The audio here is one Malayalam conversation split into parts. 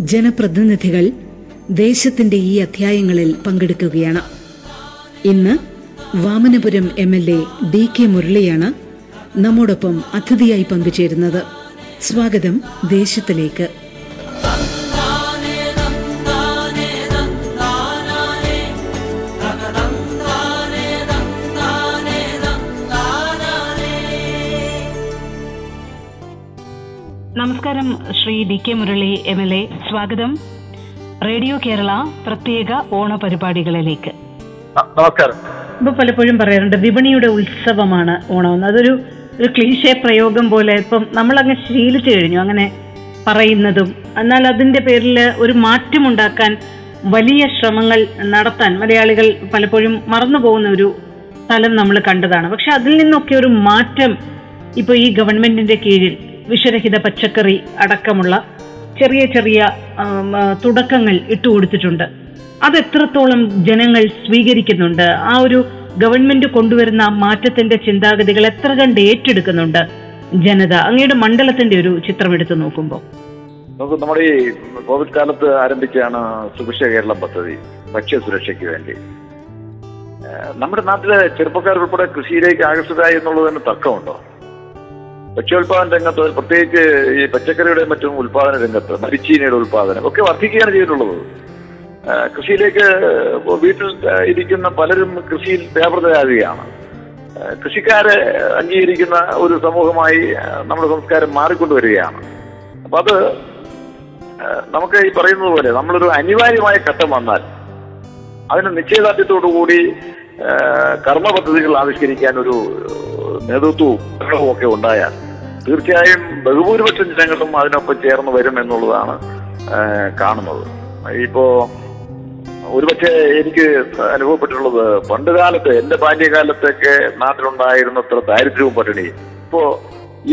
ജനപ്രതിനിധികൾ ദേശത്തിന്റെ ഈ അധ്യായങ്ങളിൽ പങ്കെടുക്കുകയാണ്. ഇന്ന് Vamanapuram M L A D K മുരളിയാണ് നമ്മോടൊപ്പം അതിഥിയായി പങ്കുചേരുന്നത്. സ്വാഗതം ദേശത്തിലേക്ക്. നമസ്കാരം Shri D K Murali M L A. സ്വാഗതം. റേഡിയോ കേരള പ്രത്യേക ഓണ പരിപാടികളിലേക്ക്. നമസ്കാരം. ഇപ്പൊ പലപ്പോഴും പറയാറുണ്ട് വിപണിയുടെ ഉത്സവമാണ് ഓണം. അതൊരു ഒരു ക്ലീശേ പ്രയോഗം പോലെ ഇപ്പം നമ്മളങ്ങ് ശീലിച്ചു കഴിഞ്ഞു അങ്ങനെ പറയുന്നതും. എന്നാൽ അതിന്റെ പേരിൽ ഒരു മാറ്റമുണ്ടാക്കാൻ വലിയ ശ്രമങ്ങൾ നടത്താൻ മലയാളികൾ പലപ്പോഴും മറന്നുപോകുന്ന ഒരു സ്ഥലം നമ്മൾ കണ്ടതാണ്. പക്ഷെ അതിൽ നിന്നൊക്കെ ഒരു മാറ്റം ഇപ്പൊ ഈ ഗവൺമെന്റിന്റെ കീഴിൽ വിഷരഹിത പച്ചക്കറി അടക്കമുള്ള ചെറിയ ചെറിയ തുടക്കങ്ങൾ ഇട്ടുകൊടുത്തിട്ടുണ്ട് അത് എത്രത്തോളം ജനങ്ങൾ സ്വീകരിക്കുന്നുണ്ട് ആ ഒരു ഗവൺമെന്റ് കൊണ്ടുവരുന്ന മാറ്റത്തിന്റെ ചിന്താഗതികൾ എത്ര കണ്ട് ഏറ്റെടുക്കുന്നുണ്ട് ജനത അങ്ങയുടെ മണ്ഡലത്തിന്റെ ഒരു ചിത്രം എടുത്തു നോക്കുമ്പോൾ നമ്മുടെ ഈ കോവിഡ് കാലത്ത് ആരംഭിച്ചാണ് സുഭിക്ഷ കേരളം പദ്ധതി ഭക്ഷ്യ സുരക്ഷയ്ക്ക് വേണ്ടി. നമ്മുടെ നാട്ടിലെ ചെറുപ്പക്കാർ ഉൾപ്പെടെ കൃഷിയിലേക്ക് ആകർഷിതരായി എന്നുള്ളത് തന്നെ തർക്കമുണ്ടോ? ഭക്ഷ്യോത്പാദന രംഗത്ത് പ്രത്യേകിച്ച് ഈ പച്ചക്കറിയുടെ മറ്റും ഉൽപാദന രംഗത്ത് മരിച്ചീനയുടെ ഉൽപാദനം ഒക്കെ വർദ്ധിക്കുകയാണ് ചെയ്തിട്ടുള്ളത്. കൃഷിയിലേക്ക് വീട്ടിൽ ഇരിക്കുന്ന പലരും കൃഷിയിൽ വ്യാപൃതരാകുകയാണ്. കൃഷിക്കാരെ അംഗീകരിക്കുന്ന ഒരു സമൂഹമായി നമ്മുടെ സംസ്കാരം മാറിക്കൊണ്ടുവരികയാണ്. അപ്പൊ അത് നമുക്ക് ഈ പറയുന്നത് പോലെ നമ്മളൊരു അനിവാര്യമായ ഘട്ടം വന്നാൽ അതിന് നിശ്ചയദാർഢ്യത്തോടു കൂടി കർമ്മ പദ്ധതികൾ ആവിഷ്കരിക്കാൻ ഒരു നേതൃത്വവും ഒക്കെ ഉണ്ടായാൽ തീർച്ചയായും ബഹുഭൂരിപക്ഷം ജനങ്ങളും അതിനൊപ്പം ചേർന്ന് വരും എന്നുള്ളതാണ് കാണുന്നത്. ഇപ്പോ ഒരുപക്ഷെ എനിക്ക് അനുഭവപ്പെട്ടിട്ടുള്ളത് പണ്ട് കാലത്ത് എന്റെ ബാല്യകാലത്തൊക്കെ നാട്ടിലുണ്ടായിരുന്നത്ര ദാരിദ്ര്യവും പട്ടിണിയും ഇപ്പോ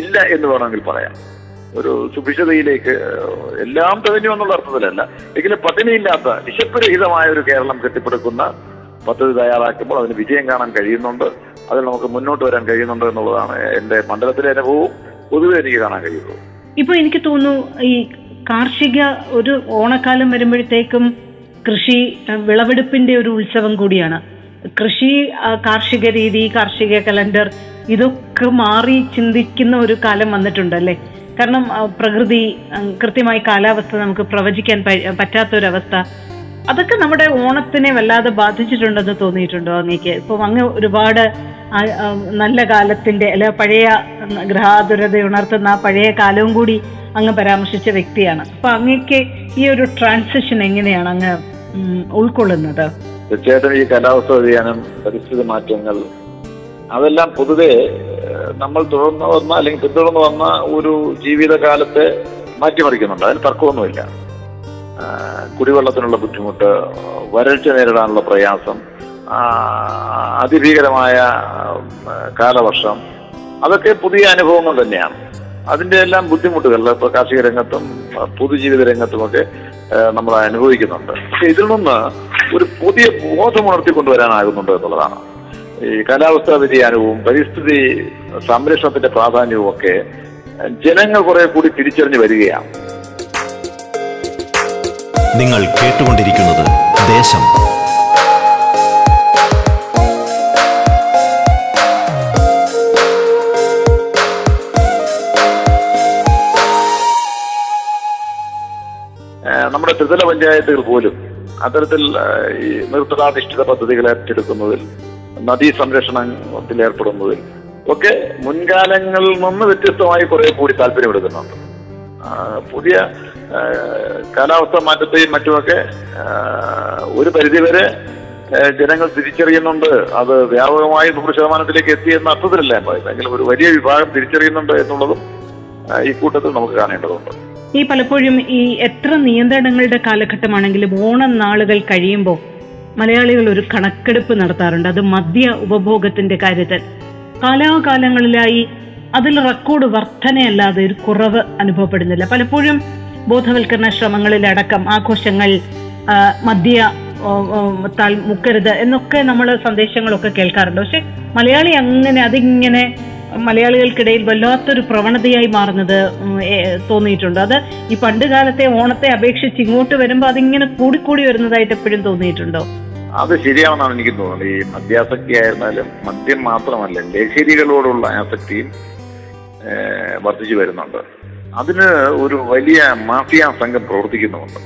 ഇല്ല എന്ന് വേണമെങ്കിൽ പറയാം. ഒരു സുഭിക്ഷതയിലേക്ക് ഏഹ്, എല്ലാം തികഞ്ഞു എന്നുള്ള അർത്ഥത്തിലല്ല. എങ്കിലും പട്ടിണിയില്ലാത്ത വിശപ്പുരഹിതമായ ഒരു കേരളം കെട്ടിപ്പടുക്കുന്ന പദ്ധതി തയ്യാറാക്കുമ്പോൾ അതിന് വിജയം കാണാൻ കഴിയുന്നുണ്ട്. അതിൽ നമുക്ക് മുന്നോട്ട് വരാൻ കഴിയുന്നുണ്ട് എന്നുള്ളതാണ് എന്റെ മണ്ഡലത്തിലെ അനുഭവവും. പൊതുവെ എനിക്ക് കാണാൻ കഴിയുള്ളൂ. ഇപ്പൊ എനിക്ക് തോന്നുന്നു ഈ കാർഷിക ഒരു ഓണക്കാലം വരുമ്പോഴത്തേക്കും കൃഷി വിളവെടുപ്പിന്റെ ഒരു ഉത്സവം കൂടിയാണ്. കൃഷി കാർഷിക രീതി കാർഷിക കലണ്ടർ ഇതൊക്കെ മാറി ചിന്തിക്കുന്ന ഒരു കാലം വന്നിട്ടുണ്ട് വന്നിട്ടുണ്ടല്ലേ? കാരണം പ്രകൃതി കൃത്യമായി കാലാവസ്ഥ നമുക്ക് പ്രവചിക്കാൻ പറ്റാത്തൊരവസ്ഥ. അതൊക്കെ നമ്മുടെ ഓണത്തിനെ വല്ലാതെ ബാധിച്ചിട്ടുണ്ടെന്ന് തോന്നിയിട്ടുണ്ടോ അങ്ങേക്ക്? ഇപ്പം അങ്ങ് ഒരുപാട് നല്ല കാലത്തിന്റെ അല്ലെ പഴയ ഗ്രഹാതുരത ഉണർത്തുന്ന ആ പഴയ കാലവും കൂടി അങ്ങ് പരാമർശിച്ച വ്യക്തിയാണ്. അപ്പൊ അങ്ങേക്ക് ഈ ഒരു ട്രാൻസിഷൻ എങ്ങനെയാണ് അങ്ങ് ഉൾക്കൊള്ളുന്നത്? തീർച്ചയായിട്ടും ഈ കാലാവസ്ഥ വ്യതിയാനം പരിസ്ഥിതി മാറ്റങ്ങൾ അതെല്ലാം പൊതുവെ നമ്മൾ തുടർന്ന് വന്ന അല്ലെങ്കിൽ പിന്തുടർന്ന് വന്ന ഒരു ജീവിതകാലത്തെ മാറ്റിമറിക്കുന്നുണ്ട്. അതിന് തർക്കമൊന്നുമില്ല. കുടിവെള്ളത്തിനുള്ള ബുദ്ധിമുട്ട് വരൾച്ച നേരിടാനുള്ള പ്രയാസം അതിഭീകരമായ കാലവർഷം അതൊക്കെ പുതിയ അനുഭവങ്ങൾ തന്നെയാണ്. അതിന്റെ എല്ലാം ബുദ്ധിമുട്ടുകൾ ഇപ്പോൾ കാർഷിക രംഗത്തും പൊതുജീവിത രംഗത്തുമൊക്കെ നമ്മൾ അനുഭവിക്കുന്നുണ്ട്. പക്ഷെ ഇതിൽ നിന്ന് ഒരു പുതിയ ബോധം ഉണർത്തിക്കൊണ്ടുവരാനാകുന്നുണ്ട് എന്നുള്ളതാണ്. ഈ കാലാവസ്ഥാ വ്യതിയാനവും പരിസ്ഥിതി സംരക്ഷണത്തിന്റെ പ്രാധാന്യവും ഒക്കെ ജനങ്ങൾ കുറെ കൂടി തിരിച്ചറിഞ്ഞു വരികയാണ്. നിങ്ങൾ കേട്ടുകൊണ്ടിരിക്കുന്നത് ദേശം. നമ്മുടെ ത്രിതല പഞ്ചായത്തുകൾ പോലും അത്തരത്തിൽ ഈ നിർത്തലാധിഷ്ഠിത പദ്ധതികൾ ഏറ്റെടുക്കുന്നതിൽ നദീ സംരക്ഷണത്തിൽ ഏർപ്പെടുന്നതിൽ ഒക്കെ മുൻകാലങ്ങളിൽ നിന്ന് വ്യത്യസ്തമായി കുറെ കൂടി താല്പര്യമെടുക്കുന്നുണ്ട്. പുതിയ കാലാവസ്ഥ മാറ്റത്തെയും മറ്റുമൊക്കെ ഒരു പരിധിവരെ ജനങ്ങൾ തിരിച്ചറിയുന്നുണ്ട്. അത് വ്യാപകമായി നൂറ് ശതമാനത്തിലേക്ക് എത്തി എന്ന അർത്ഥത്തിലല്ല എങ്കിലും ഒരു വലിയ വിഭാഗം തിരിച്ചറിയുന്നുണ്ട് എന്നുള്ളതും ഈ കൂട്ടത്തിൽ നമുക്ക് കാണേണ്ടതുണ്ട്. ഈ പലപ്പോഴും ഈ എത്ര നിയന്ത്രണങ്ങളുടെ കാലഘട്ടമാണെങ്കിലും ഓണം നാളുകൾ കഴിയുമ്പോൾ മലയാളികൾ ഒരു കണക്കെടുപ്പ് നടത്താറുണ്ട്. അത് മദ്യ ഉപഭോഗത്തിന്റെ കാര്യത്തിൽ. കാലാകാലങ്ങളിലായി അതിൽ റെക്കോർഡ് വർധനയല്ലാതെ ഒരു കുറവ് അനുഭവപ്പെടുന്നില്ല. പലപ്പോഴും ബോധവൽക്കരണ ശ്രമങ്ങളിലടക്കം ആഘോഷങ്ങൾ മദ്യ താൽ മുക്കരുത് എന്നൊക്കെ നമ്മൾ സന്ദേശങ്ങളൊക്കെ കേൾക്കാറുണ്ട്. പക്ഷെ മലയാളി അങ്ങനെ അതിങ്ങനെ മലയാളികൾക്കിടയിൽ വല്ലാത്തൊരു പ്രവണതയായി മാറുന്നത് തോന്നിയിട്ടുണ്ട്. അത് ഈ പണ്ട് കാലത്തെ ഓണത്തെ അപേക്ഷിച്ച് ഇങ്ങോട്ട് വരുമ്പോൾ അതിങ്ങനെ കൂടിക്കൂടി വരുന്നതായിട്ട് എപ്പോഴും തോന്നിയിട്ടുണ്ടോ? അത് ശരിയാണെന്നാണ് എനിക്ക് തോന്നുന്നത് ഈ മദ്യാസക്തി ആയിരുന്നാലും മദ്യം മാത്രമല്ല ലഹരികളോടുള്ള ആസക്തിയും വർദ്ധിച്ചു വരുന്നുണ്ട്. അതിന് ഒരു വലിയ മാഫിയ സംഘം പ്രവർത്തിക്കുന്നുമുണ്ട്.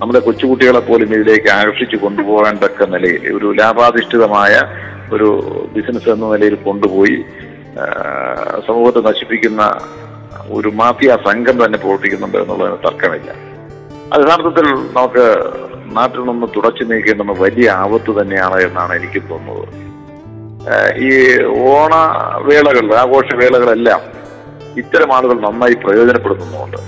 നമ്മുടെ കൊച്ചുകുട്ടികളെ പോലും ഇതിലേക്ക് ആകർഷിച്ചു കൊണ്ടുപോകാൻ തക്ക നിലയിൽ ഒരു ലാഭാധിഷ്ഠിതമായ ഒരു ബിസിനസ് എന്ന നിലയിൽ കൊണ്ടുപോയി സമൂഹത്തെ നശിപ്പിക്കുന്ന ഒരു മാഫിയ സംഘം തന്നെ പ്രവർത്തിക്കുന്നുണ്ട് എന്നുള്ളതിന് തർക്കമില്ല. അത് യഥാർത്ഥത്തിൽ നമുക്ക് നാട്ടിൽ നിന്ന് തുടച്ചു നീക്കേണ്ടുന്ന വലിയ ആപത്ത് തന്നെയാണ് എന്നാണ് എനിക്ക് തോന്നുന്നത്. ഈ ഓണവേളകൾ ആഘോഷവേളകളെല്ലാം ഇത്തരം ആളുകൾ നന്നായി പ്രയോജനപ്പെടുത്തുന്നുമുണ്ട്.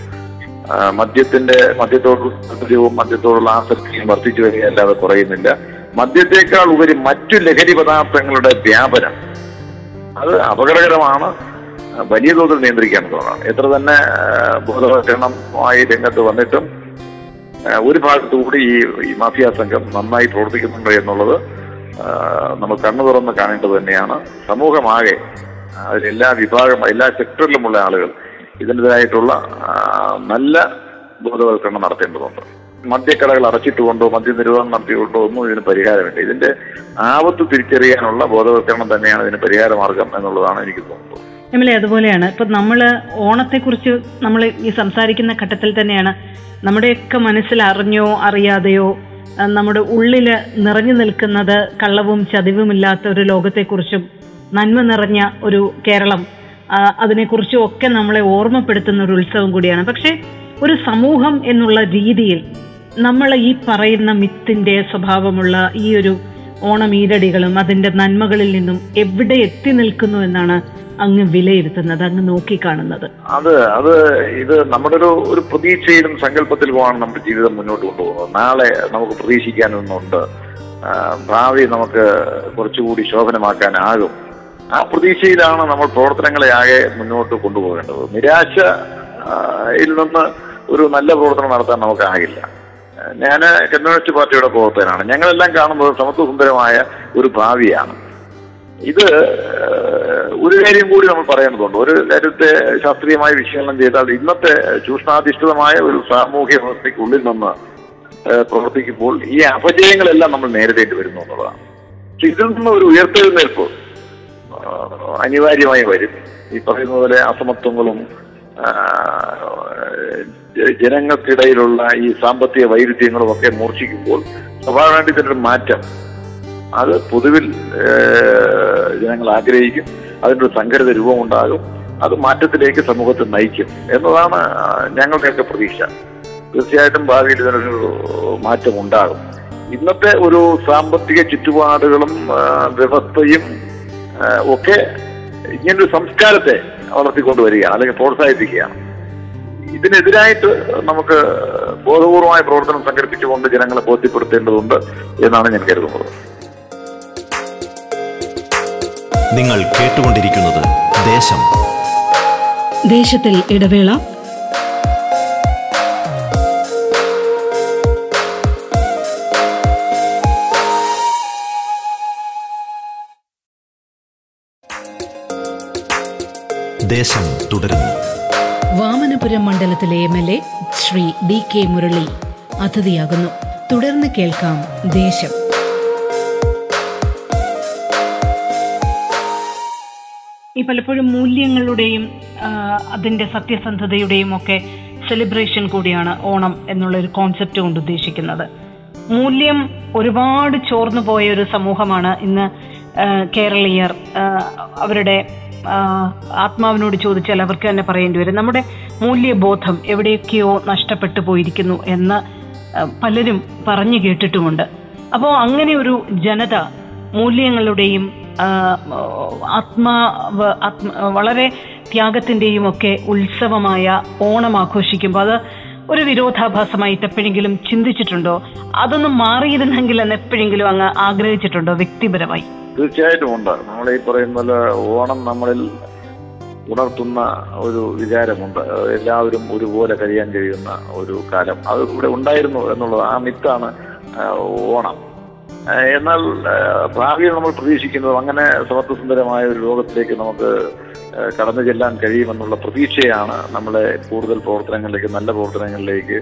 മദ്യത്തിന്റെ മദ്യത്തോടുള്ള താല്പര്യവും മദ്യത്തോടുള്ള ആസക്തിയും വർദ്ധിച്ചു വരികയല്ലാതെ കുറയുന്നില്ല. മദ്യത്തെക്കാൾ ഉപരി മറ്റു ലഹരി പദാർത്ഥങ്ങളുടെ വ്യാപനം. അത് അപകടകരമാണ് വലിയ തോതിൽ നിയന്ത്രിക്കേണ്ടതാണ് എത്ര തന്നെ ബോധവൽക്കരണമായി രംഗത്ത് വന്നിട്ടും ഒരു ഭാഗത്തു കൂടി ഈ ഈ മാഫിയ സംഘം നന്നായി പ്രവർത്തിക്കുന്നുണ്ട് എന്നുള്ളത് നമ്മൾ കണ്ണു തുറന്ന് കാണേണ്ടത് തന്നെയാണ്. സമൂഹമാകെ അതിലെല്ലാ വിഭാഗം എല്ലാ സെക്ടറിലുമുള്ള ആളുകൾ ഇതിന്റെതായിട്ടുള്ള നല്ല ബോധവൽക്കരണം നടത്തേണ്ടതുണ്ട്. മദ്യക്കടകൾ അടച്ചിട്ടുകൊണ്ടോ മദ്യ നിരോധനം നടത്തിക്കൊണ്ടോ ഒന്നും ഇതിന് പരിഹാരമില്ല. ഇതിന്റെ ആപത്ത് തിരിച്ചറിയാനുള്ള ബോധവൽക്കരണം തന്നെയാണ് ഇതിന് പരിഹാര മാർഗം എന്നുള്ളതാണ് എനിക്ക് തോന്നുന്നത്. എം അതുപോലെയാണ്. ഇപ്പൊ നമ്മൾ ഓണത്തെക്കുറിച്ച് നമ്മൾ ഈ സംസാരിക്കുന്ന ഘട്ടത്തിൽ തന്നെയാണ് നമ്മുടെയൊക്കെ മനസ്സിൽ അറിഞ്ഞോ അറിയാതെയോ നമ്മുടെ ഉള്ളിൽ നിറഞ്ഞു നിൽക്കുന്നത് കള്ളവും ചതിവുമില്ലാത്ത ഒരു ലോകത്തെക്കുറിച്ചും നന്മ നിറഞ്ഞ ഒരു കേരളം. അതിനെക്കുറിച്ചും ഒക്കെ നമ്മളെ ഓർമ്മപ്പെടുത്തുന്ന ഒരു ഉത്സവം കൂടിയാണ്. പക്ഷേ ഒരു സമൂഹം എന്നുള്ള രീതിയിൽ നമ്മൾ ഈ പറയുന്ന മിത്തിന്റെ സ്വഭാവമുള്ള ഈ ഒരു ഓണം ഈരടികളും അതിന്റെ നന്മകളിൽ നിന്നും എവിടെ എത്തി നിൽക്കുന്നു എന്നാണ് അങ്ങ് വിലയിരുത്തുന്നത് അങ്ങ് നോക്കിക്കാണുന്നത്. അത് അത് ഇത് നമ്മുടെ ഒരു ഒരു പ്രതീക്ഷയിലും സങ്കല്പത്തിലുമാണ് നമ്മുടെ ജീവിതം മുന്നോട്ട് കൊണ്ടുപോകുന്നത്. നാളെ നമുക്ക് പ്രതീക്ഷിക്കാനൊന്നുണ്ട്. ഭാവി നമുക്ക് കുറച്ചുകൂടി ശോഭനമാക്കാനാകും. ആ പ്രതീക്ഷയിലാണ് നമ്മൾ പ്രവർത്തനങ്ങളെ ആകെ മുന്നോട്ട് കൊണ്ടുപോകേണ്ടത്. നിരാശ നിന്ന് ഒരു നല്ല പ്രവർത്തനം നടത്താൻ നമുക്കാകില്ല. ഞാൻ കമ്മ്യൂണിസ്റ്റ് പാർട്ടിയുടെ പ്രവർത്തകനാണ്. ഞങ്ങളെല്ലാം കാണുന്നത് സമത്വസുന്ദരമായ ഒരു ഭാവിയാണ്. ഇത് ഒരു കാര്യം കൂടി നമ്മൾ പറയേണ്ടതുണ്ട്. ഒരു കാര്യത്തെ ശാസ്ത്രീയമായി വിശകലനം ചെയ്താൽ ഇന്നത്തെ ചൂഷണാധിഷ്ഠിതമായ ഒരു സാമൂഹ്യ വ്യവസ്ഥയ്ക്കുള്ളിൽ നിന്ന് പ്രവർത്തിക്കുമ്പോൾ ഈ അപജയങ്ങളെല്ലാം നമ്മൾ നേരിടേണ്ടി വരുന്നു എന്നുള്ളതാണ്. ഇതിൽ നിന്ന് ഒരു ഉയർത്തെഴുന്നേൽപ്പ് അനിവാര്യമായി വരും. ഈ പറയുന്ന പോലെ അസമത്വങ്ങളും ജനങ്ങൾക്കിടയിലുള്ള ഈ സാമ്പത്തിക വൈരുദ്ധ്യങ്ങളും ഒക്കെ മൂർച്ഛിക്കുമ്പോൾ സ്വാഭാവികമായിട്ട് ഇതിനൊരു മാറ്റം. അത് പൊതുവിൽ ജനങ്ങൾ ആഗ്രഹിക്കും. അതിന്റെ ഒരു സംഘടിത രൂപമുണ്ടാകും. അത് മാറ്റത്തിലേക്ക് സമൂഹത്തെ നയിക്കും എന്നതാണ് ഞങ്ങളുടെയൊക്കെ പ്രതീക്ഷ. തീർച്ചയായിട്ടും ഭാവിയിൽ ഇതിനൊരു മാറ്റം ഉണ്ടാകും ഇന്നത്തെ ഒരു സാമ്പത്തിക ചുറ്റുപാടുകളും വ്യവസ്ഥയും ഒക്കെ ഇങ്ങനൊരു സംസ്കാരത്തെ വളർത്തിക്കൊണ്ടുവരികയാണ് അല്ലെങ്കിൽ പ്രോത്സാഹിപ്പിക്കുകയാണ്. ഇതിനെതിരായിട്ട് നമുക്ക് ബോധപൂർവമായ പ്രവർത്തനം സംഘടിപ്പിച്ചുകൊണ്ട് ജനങ്ങളെ ബോധ്യപ്പെടുത്തേണ്ടതുണ്ട് എന്നാണ് ഞാൻ കരുതുന്നത്. നിങ്ങൾ കേട്ടുകൊണ്ടിരിക്കുന്നത് ദേശം. ദേശത്തിൽ ഇടവേള ദേശം തുടരുന്നു. വാമനപുരം മണ്ഡലത്തിലെ M L A Shri D K Murali അതിഥിയാകുന്നു. തുടർന്ന് കേൾക്കാം ദേശം. ഈ പലപ്പോഴും മൂല്യങ്ങളുടെയും അതിന്റെ സത്യസന്ധതയുടെയും ഒക്കെ സെലിബ്രേഷൻ കൂടിയാണ് ഓണം എന്നുള്ള ഒരു കോൺസെപ്റ്റ് കൊണ്ട് ഉദ്ദേശിക്കുന്നത്. മൂല്യം ഒരുപാട് ചോർന്നു പോയ ഒരു സമൂഹമാണ് ഇന്ന് കേരളീയർ അവരുടെ ആത്മാവിനോട് ചോദിച്ചാൽ അവർക്ക് തന്നെ പറയേണ്ടി വരും. നമ്മുടെ മൂല്യബോധം എവിടെയൊക്കെയോ നഷ്ടപ്പെട്ടു പോയിരിക്കുന്നു എന്ന് പലരും പറഞ്ഞു കേട്ടിട്ടുമുണ്ട്. അപ്പോൾ അങ്ങനെ ഒരു ജനത മൂല്യങ്ങളുടെയും ആത്മാവ് ആത്മ വളരെ ത്യാഗത്തിന്റെയും ഒക്കെ ഉത്സവമായ ഓണം ആഘോഷിക്കുമ്പോൾ അത് ഒരു വിരോധാഭാസമായിട്ട് എപ്പോഴെങ്കിലും ചിന്തിച്ചിട്ടുണ്ടോ? അതൊന്നും മാറിയിരുന്നെങ്കിൽ എന്ന് എപ്പോഴെങ്കിലും അങ്ങ് ആഗ്രഹിച്ചിട്ടുണ്ടോ? വ്യക്തിപരമായി. തീർച്ചയായിട്ടും ഉണ്ട്. നമ്മൾ ഈ പറയുന്ന ഓണം നമ്മളിൽ ഉണർത്തുന്ന ഒരു വിചാരമുണ്ട്. എല്ലാവരും ഒരുപോലെ കഴിയാൻ കഴിയുന്ന ഒരു കാലം. അത് ഇവിടെ ഉണ്ടായിരുന്നു എന്നുള്ളത് ആ മിത്താണ് ഓണം. എന്നാൽ ഭാവിയിൽ നമ്മൾ പ്രതീക്ഷിക്കുന്നത് അങ്ങനെ സമത്വസുന്ദരമായ ഒരു ലോകത്തിലേക്ക് നമുക്ക് കടന്നു ചെല്ലാൻ കഴിയുമെന്നുള്ള പ്രതീക്ഷയാണ് നമ്മളെ കൂടുതൽ പ്രവർത്തനങ്ങളിലേക്ക് നല്ല പ്രവർത്തനങ്ങളിലേക്ക്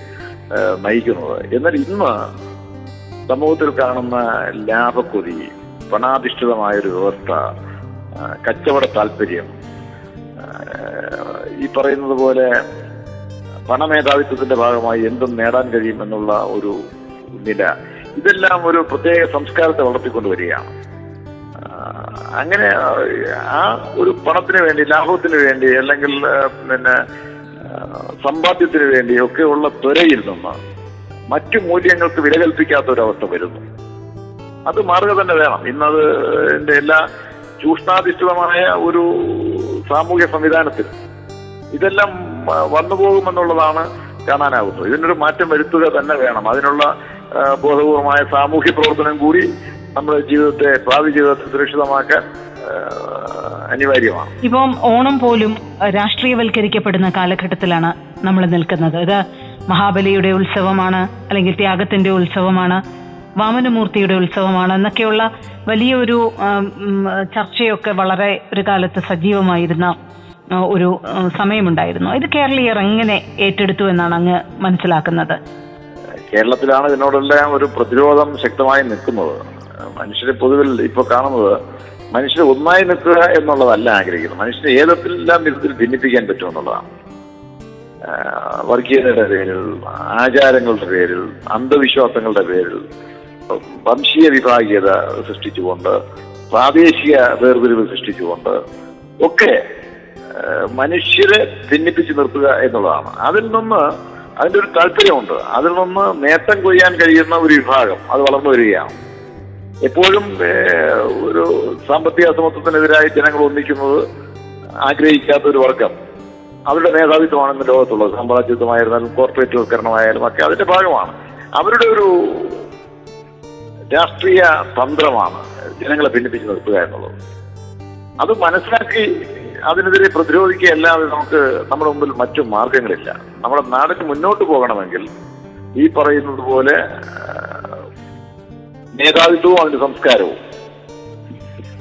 നയിക്കുന്നത്. എന്നാൽ ഇന്ന് സമൂഹത്തിൽ കാണുന്ന ലാഭക്കൊതി പണാധിഷ്ഠിതമായൊരു വ്യവസ്ഥ കച്ചവട താല്പര്യം ഈ പറയുന്നത് പോലെ പണമേധാവിത്വത്തിന്റെ ഭാഗമായി എന്തും നേടാൻ കഴിയുമെന്നുള്ള ഒരു നില ഇതെല്ലാം ഒരു പ്രത്യേക സംസ്കാരത്തെ വളർത്തിക്കൊണ്ടുവരികയാണ്. അങ്ങനെ ആ ഒരു പണത്തിന് വേണ്ടി ലാഭത്തിന് വേണ്ടി അല്ലെങ്കിൽ പിന്നെ സമ്പാദ്യത്തിന് വേണ്ടി ഒക്കെയുള്ള ത്വരയിൽ നിന്ന് മറ്റു മൂല്യങ്ങൾക്ക് വില കൽപ്പിക്കാത്ത ഒരവസ്ഥ വരുന്നു. അത് മാറുക തന്നെ വേണം. ഇന്നത് എന്റെ എല്ലാ ചൂഷണാധിഷ്ഠിതമായ ഒരു സാമൂഹ്യ സംവിധാനത്തിൽ ഇതെല്ലാം വന്നുപോകുമെന്നുള്ളതാണ് വന്നു പോകുമെന്നുള്ളതാണ് കാണാനാകുന്നത് ഇതിനൊരു മാറ്റം വരുത്തുക തന്നെ വേണം. അതിനുള്ള ബോധപൂർവമായ സാമൂഹ്യ പ്രവർത്തനം കൂടി നമ്മുടെ ജീവിതത്തെ ഭാവി ജീവിതത്തെ സുരക്ഷിതമാക്കാൻ അനിവാര്യമാണ്. ഇപ്പം ഓണം പോലും രാഷ്ട്രീയവൽക്കരിക്കപ്പെടുന്ന കാലഘട്ടത്തിലാണ് നമ്മൾ നിൽക്കുന്നത്. ഇത് മഹാബലിയുടെ ഉത്സവമാണ് അല്ലെങ്കിൽ ത്യാഗത്തിന്റെ ഉത്സവമാണ് വാമനമൂർത്തിയുടെ ഉത്സവമാണ് എന്നൊക്കെയുള്ള വലിയൊരു ചർച്ചയൊക്കെ വളരെ ഒരു കാലത്ത് സജീവമായിരുന്ന ഒരു സമയമുണ്ടായിരുന്നു. ഇത് കേരളീയർ എങ്ങനെ ഏറ്റെടുത്തു എന്നാണ് അങ്ങ് മനസ്സിലാക്കുന്നത്. കേരളത്തിലാണ് ഇതിനോടെല്ലാം ഒരു പ്രതിരോധം ശക്തമായി നിൽക്കുന്നത്. മനുഷ്യരെ പൊതുവിൽ ഇപ്പൊ കാണുന്നത് മനുഷ്യരെ ഒന്നായി നിൽക്കുക എന്നുള്ളതല്ല ആഗ്രഹിക്കുന്നത്. മനുഷ്യരെ ഏതെല്ലാം വിധത്തിൽ ഭിന്നിപ്പിക്കാൻ പറ്റും എന്നുള്ളതാണ്. വർഗീയതയുടെ പേരിൽ ആചാരങ്ങളുടെ പേരിൽ അന്ധവിശ്വാസങ്ങളുടെ പേരിൽ വംശീയ വിഭാഗീയത സൃഷ്ടിച്ചുകൊണ്ട് പ്രാദേശിക വേർതിരിവ് സൃഷ്ടിച്ചുകൊണ്ട് ഒക്കെ മനുഷ്യരെ ഭിന്നിപ്പിച്ച് നിർത്തുക എന്നുള്ളതാണ്. അതിൽ നിന്ന് അതിന്റെ ഒരു താല്പര്യമുണ്ട്. അതിൽ നിന്ന് നേട്ടം കൊയ്യാൻ കഴിയുന്ന ഒരു വിഭാഗം അത് വളർന്നു വരികയാണ്. എപ്പോഴും ഒരു സാമ്പത്തിക അസമത്വത്തിനെതിരായി ജനങ്ങൾ ഒന്നിക്കുന്നത് ആഗ്രഹിക്കാത്ത ഒരു വർഗം. അവരുടെ മേധാവിത്വമാണ് ഇന്ന് ലോകത്തുള്ളത് സാമ്രാജ്യത്വമായിരുന്നാലും കോർപ്പറേറ്റ് വൽക്കരണമായാലും ഒക്കെ അതിന്റെ ഭാഗമാണ്. അവരുടെ ഒരു രാഷ്ട്രീയ തന്ത്രമാണ് ജനങ്ങളെ ഭിന്നിപ്പിച്ച് നിർത്തുക എന്നുള്ളത്. അത് മനസ്സിലാക്കി അതിനെതിരെ പ്രതിരോധിക്കുകയല്ലാതെ നമുക്ക് നമ്മുടെ മുമ്പിൽ മറ്റു മാർഗങ്ങളില്ല. നമ്മുടെ നാടിന് മുന്നോട്ട് പോകണമെങ്കിൽ ഈ പറയുന്നത് പോലെ മേധാവിത്വവും അതിന്റെ സംസ്കാരവും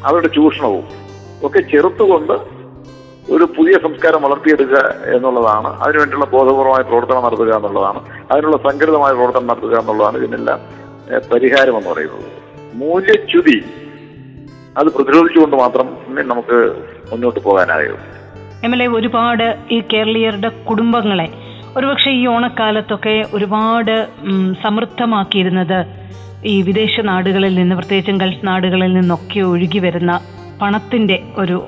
അവരുടെ ചൂഷണവും ഒക്കെ ചെറുത്തുകൊണ്ട് ഒരു പുതിയ സംസ്കാരം വളർത്തിയെടുക്കുക എന്നുള്ളതാണ്. അതിനുവേണ്ടിയുള്ള ബോധപൂർവമായ പ്രവർത്തനം നടത്തുക എന്നുള്ളതാണ്. അതിനുള്ള സംഘടിതമായ പ്രവർത്തനം നടത്തുക എന്നുള്ളതാണ് ഇതിനെല്ലാം പരിഹാരം എന്ന് പറയുന്നത്. മൂല്യച്യുതി അത് പ്രതിരോധിച്ചുകൊണ്ട് മാത്രം നമുക്ക് മുന്നോട്ട് പോകാനാകും എം എൽ എ ഒരുപാട് ഈ കേരളീയരുടെ കുടുംബങ്ങളെ ഒരുപക്ഷെ ഈ ഓണക്കാലത്തൊക്കെ ഒരുപാട് സമൃദ്ധമാക്കിയിരുന്നത് ഈ വിദേശ നാടുകളിൽ നിന്ന് പ്രത്യേകിച്ചും ഗൾഫ് നാടുകളിൽ നിന്നൊക്കെ ഒഴുകി വരുന്ന പണത്തിന്റെ ഒരു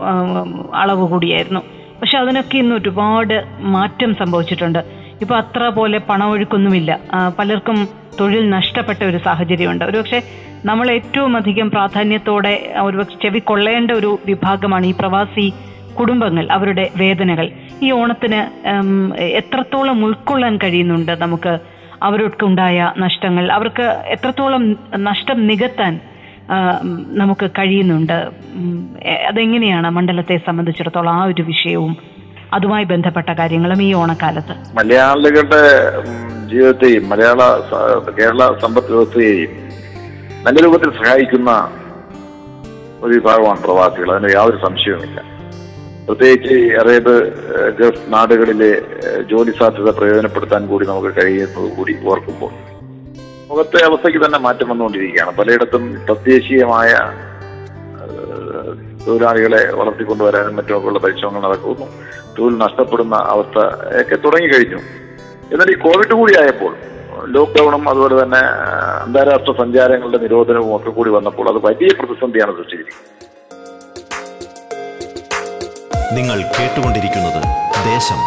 അളവ് കൂടിയായിരുന്നു. പക്ഷെ അതിനൊക്കെ ഇന്ന് ഒരുപാട് മാറ്റം സംഭവിച്ചിട്ടുണ്ട്. ഇപ്പൊ അത്ര പോലെ പണമൊഴുക്കൊന്നുമില്ല പലർക്കും തൊഴിൽ നഷ്ടപ്പെട്ട ഒരു സാഹചര്യമുണ്ട്. ഒരുപക്ഷെ നമ്മൾ ഏറ്റവും അധികം പ്രാധാന്യത്തോടെ ഒരുപക്ഷെ ചെവി കൊള്ളേണ്ട ഒരു വിഭാഗമാണ് ഈ പ്രവാസി കുടുംബങ്ങൾ അവരുടെ വേദനകൾ ഈ ഓണത്തിന് എത്രത്തോളം ഉൾക്കൊള്ളാൻ കഴിയുന്നുണ്ട് നമുക്ക് അവർക്കുണ്ടായ നഷ്ടങ്ങൾ അവർക്ക് എത്രത്തോളം നഷ്ടം നികത്താൻ നമുക്ക് കഴിയുന്നുണ്ട്. അതെങ്ങനെയാണ് മണ്ഡലത്തെ സംബന്ധിച്ചിടത്തോളം ആ ഒരു വിഷയവും അതുമായി ബന്ധപ്പെട്ട കാര്യങ്ങളും ഈ ഓണക്കാലത്ത്? മലയാളികളുടെ ജീവിതത്തെയും മലയാള കേരള സമ്പദ് വ്യവസ്ഥയെയും നല്ല രൂപത്തിൽ സഹായിക്കുന്ന ഒരു വിഭാഗമാണ് പ്രവാസികൾ. അതിന് യാതൊരു സംശയവുമില്ല. പ്രത്യേകിച്ച് അറേബ് ഗൾഫ് നാടുകളിലെ ജോലി സാധ്യത പ്രയോജനപ്പെടുത്താൻ കൂടി നമുക്ക് കഴിയുന്നത് കൂടി ഓർക്കുമ്പോൾ. മുഖത്തെ അവസ്ഥയ്ക്ക് തന്നെ മാറ്റം വന്നുകൊണ്ടിരിക്കുകയാണ്. പലയിടത്തും തദ്ദേശീയമായ തൊഴിലാളികളെ വളർത്തിക്കൊണ്ടുവരാനും മറ്റുമൊക്കെയുള്ള പരിശ്രമങ്ങൾ നടക്കുന്നു. തൊഴിൽ നഷ്ടപ്പെടുന്ന അവസ്ഥ ഒക്കെ തുടങ്ങിക്കഴിഞ്ഞു. എന്നാൽ ഈ കോവിഡ് കൂടി ആയപ്പോൾ ലോക്ക്ഡൌണും അതുപോലെ തന്നെ അന്താരാഷ്ട്ര സഞ്ചാരങ്ങളുടെ നിരോധനവും ഒക്കെ കൂടി വന്നപ്പോൾ അത് വലിയ പ്രതിസന്ധിയാണ് സൃഷ്ടിച്ചിരിക്കുന്നത്. നിങ്ങൾ കേട്ടുകൊണ്ടിരിക്കുന്നത് ദേശം.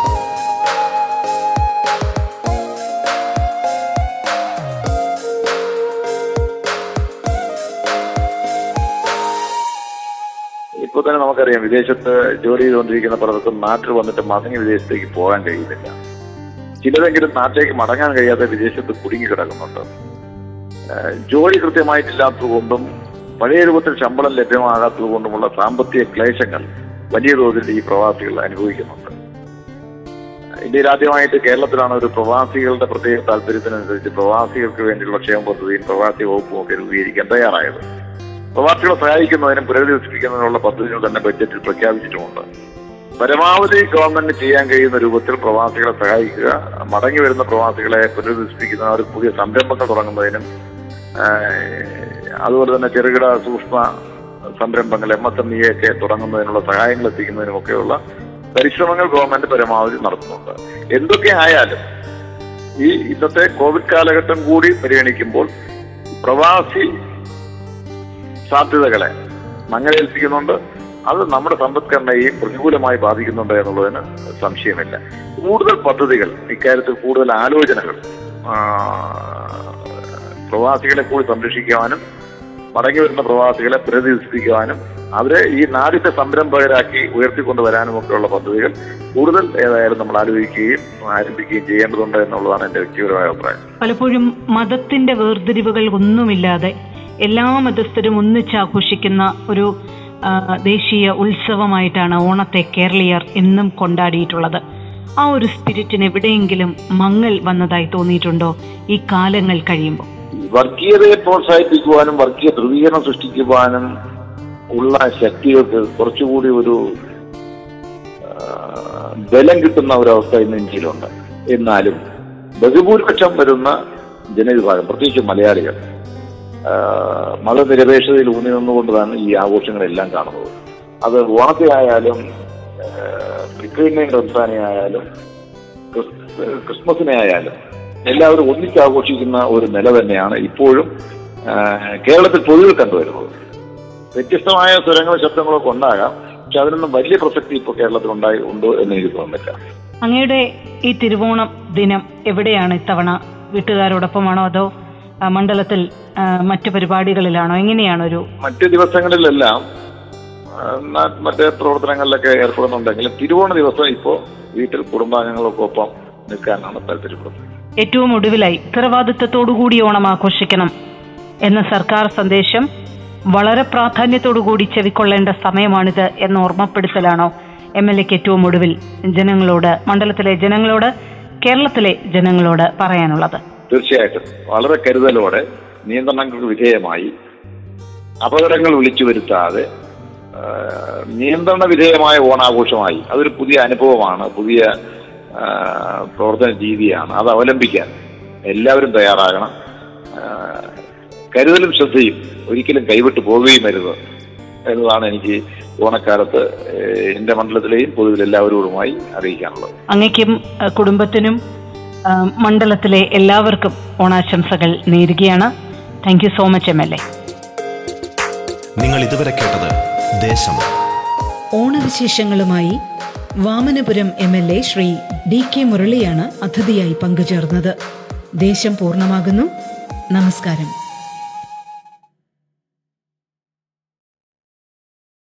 ഇപ്പോൾ തന്നെ നമുക്കറിയാം വിദേശത്ത് ജോലി ചെയ്തുകൊണ്ടിരിക്കുന്ന പലർക്കും നാട്ടിൽ വന്നിട്ട് മടങ്ങി വിദേശത്തേക്ക് പോകാൻ കഴിയുന്നില്ല. ചിലതെങ്കിലും നാട്ടിലേക്ക് മടങ്ങാൻ കഴിയാതെ വിദേശത്ത് കുടുങ്ങി കിടക്കുന്നുണ്ട് ജോലി കൃത്യമായിട്ടില്ലാത്തതുകൊണ്ടും പഴയ രൂപത്തിൽ ശമ്പളം ലഭ്യമാകാത്തത് കൊണ്ടുമുള്ള സാമ്പത്തിക ക്ലേശങ്ങൾ വലിയ തോതിൽ ഈ പ്രവാസികൾ അനുഭവിക്കുന്നുണ്ട്. ഇന്ത്യയിൽ ആദ്യമായിട്ട് കേരളത്തിലാണ് ഒരു പ്രവാസികളുടെ പ്രത്യേക താല്പര്യത്തിനനുസരിച്ച് പ്രവാസികൾക്ക് വേണ്ടിയുള്ള ക്ഷേമ പദ്ധതിയും പ്രവാസി വകുപ്പും ഒക്കെ രൂപീകരിക്കാൻ തയ്യാറായത്. പ്രവാസികളെ സഹായിക്കുന്നതിനും പുനരധിവസിപ്പിക്കുന്നതിനുള്ള പദ്ധതികൾ തന്നെ ബജറ്റിൽ പ്രഖ്യാപിച്ചിട്ടുമുണ്ട്. പരമാവധി ഗവൺമെന്റ് ചെയ്യാൻ കഴിയുന്ന രൂപത്തിൽ പ്രവാസികളെ സഹായിക്കുക മടങ്ങി വരുന്ന പ്രവാസികളെ പുനരധിവസിപ്പിക്കുന്ന ഒരു പുതിയ സംരംഭങ്ങൾ തുടങ്ങുന്നതിനും അതുപോലെ തന്നെ ചെറുകിട സൂക്ഷ്മ സംരംഭങ്ങൾ എം എസ് എം ഇ ഒക്കെ തുടങ്ങുന്നതിനുള്ള സഹായങ്ങൾ എത്തിക്കുന്നതിനുമൊക്കെയുള്ള പരിശ്രമങ്ങൾ ഗവൺമെന്റ് പരമാവധി നടത്തുന്നുണ്ട്. എന്തൊക്കെ ആയാലും ഈ ഇന്നത്തെ കോവിഡ് കാലഘട്ടം കൂടി പരിഗണിക്കുമ്പോൾ പ്രവാസി സാധ്യതകളെ മങ്ങലേൽപ്പിക്കുന്നുണ്ട്. അത് നമ്മുടെ സമ്പദ്ഘടനയെയും പ്രതികൂലമായി ബാധിക്കുന്നുണ്ട് എന്നുള്ളതിന് സംശയമില്ല. കൂടുതൽ പദ്ധതികൾ ഇക്കാര്യത്തിൽ കൂടുതൽ ആലോചനകൾ പ്രവാസികളെ കൂടി സംരക്ഷിക്കുവാനും മടങ്ങി വരുന്ന പ്രവാസികളെ പുനരധിവസിപ്പിക്കുവാനും അവരെ ഈ നാടിന്റെ സംരംഭകരാക്കി ഉയർത്തിക്കൊണ്ടുവരാനും ഒക്കെയുള്ള പദ്ധതികൾ കൂടുതൽ ഏതായാലും നമ്മൾ ആലോചിക്കുകയും ആരംഭിക്കുകയും ചെയ്യേണ്ടതുണ്ട് എന്നുള്ളതാണ് എന്റെ വ്യക്തിപരമായ അഭിപ്രായം. പലപ്പോഴും മതത്തിന്റെ വേർതിരിവുകൾ ഒന്നുമില്ലാതെ എല്ലാ മതസ്ഥരും ഒന്നിച്ചാഘോഷിക്കുന്ന ഒരു ദേശീയ ഉത്സവമായിട്ടാണ് ഓണത്തെ കേരളീയർ എന്നും കൊണ്ടാടിയിട്ടുള്ളത്. ആ ഒരു സ്പിരിറ്റിന് എവിടെയെങ്കിലും മങ്ങൽ വന്നതായി തോന്നിയിട്ടുണ്ടോ? ഈ കാലങ്ങൾ കഴിയുമ്പോൾ. വർഗീയതയെ പ്രോത്സാഹിപ്പിക്കുവാനും വർഗീയ ധ്രുവീകരണം സൃഷ്ടിക്കുവാനും ഉള്ള ശക്തികൾക്ക് കുറച്ചുകൂടി ഒരു ബലം കിട്ടുന്ന ഒരവസ്ഥ ഇന്ന് ഇന്ത്യയിലുണ്ട്. എന്നാലും ബഹുഭൂരിപക്ഷം വരുന്ന ജനവിഭാഗം പ്രത്യേകിച്ച് മലയാളികൾ മതനിരപേക്ഷതയിൽ ഊന്നി നിന്നുകൊണ്ടാണ് ഈ ആഘോഷങ്ങളെല്ലാം കാണുന്നത്. അത് ഓണത്തെ ആയാലും ക്രിസ്ത്യനെയും റംസാനെ ആയാലും ക്രിസ്മസിനെ ആയാലും എല്ലാവരും ഒന്നിച്ച് ആഘോഷിക്കുന്ന ഒരു നില തന്നെയാണ് ഇപ്പോഴും കേരളത്തിൽ പൊതുവിൽ കണ്ടുവരുന്നത്. വ്യത്യസ്തമായ സ്വരങ്ങളും ശബ്ദങ്ങളൊക്കെ ഉണ്ടാകാം പക്ഷെ അതിനൊന്നും വലിയ പ്രസക്തി ഇപ്പോൾ കേരളത്തിൽ ഉണ്ടായി ഉണ്ടോ എന്ന് എനിക്ക് തോന്നുന്നില്ല. അങ്ങയുടെ ഈ തിരുവോണം ദിനം എവിടെയാണ് ഇത്തവണ? വീട്ടുകാരോടൊപ്പമാണോ അതോ മണ്ഡലത്തിൽ മറ്റു പരിപാടികളിലാണോ? എങ്ങനെയാണ് ഒരു മറ്റ് ദിവസങ്ങളിലെല്ലാം മറ്റ് പ്രവർത്തനങ്ങളിലൊക്കെ ഏർപ്പെടുന്നുണ്ടെങ്കിലും തിരുവോണ ദിവസം ഇപ്പോൾ വീട്ടിൽ കുടുംബാംഗങ്ങൾക്കൊപ്പം നിൽക്കാനാണ് താല്പര്യപ്പെടുന്നത്. ഏറ്റവും ഒടുവിലായി ഉത്തരവാദിത്വത്തോടുകൂടി ഓണം ആഘോഷിക്കണം എന്ന സർക്കാർ സന്ദേശം വളരെ പ്രാധാന്യത്തോടുകൂടി ചെവിക്കൊള്ളേണ്ട സമയമാണിത് എന്ന ഓർമ്മപ്പെടുത്തലാണോ എം എൽ എക്ക് ഏറ്റവും ഒടുവിൽ ജനങ്ങളോട് മണ്ഡലത്തിലെ ജനങ്ങളോട് കേരളത്തിലെ ജനങ്ങളോട് പറയാനുള്ളത്? തീർച്ചയായിട്ടും. വളരെ കരുതലോടെ നിയന്ത്രണങ്ങൾക്ക് വിധേയമായി അപകടങ്ങൾ വിളിച്ചു വരുത്താതെ നിയന്ത്രണ വിധേയമായ ഓണാഘോഷമായി. അതൊരു പുതിയ അനുഭവമാണ് പുതിയ പ്രവർത്തന രീതിയാണ്. അത് അവലംബിക്കാൻ എല്ലാവരും തയ്യാറാകണം. കരുതലും ശ്രദ്ധയും ഒരിക്കലും കൈവിട്ട് പോവുകയും അരുത് എന്നതാണ് എനിക്ക് ഓണക്കാലത്ത് എന്റെ മണ്ഡലത്തിലെയും പൊതുവിൽ എല്ലാവരോടുമായി അറിയിക്കാനുള്ളത്. അങ്ങയ്ക്കും കുടുംബത്തിനും മണ്ഡലത്തിലെ എല്ലാവർക്കും ഓണാശംസകൾ നേരുകയാണ്. Thank you so much M L A നിങ്ങൾ ഇതുവരെ കേട്ടത് ദേശം. ഓണവിശേഷങ്ങളുമായി Vamanapuram M L A Shri D K മുരളിയാണ് അതിഥിയായി പങ്കുചേർന്നത്. ദേശം പൂർണമാകുന്നു. നമസ്കാരം.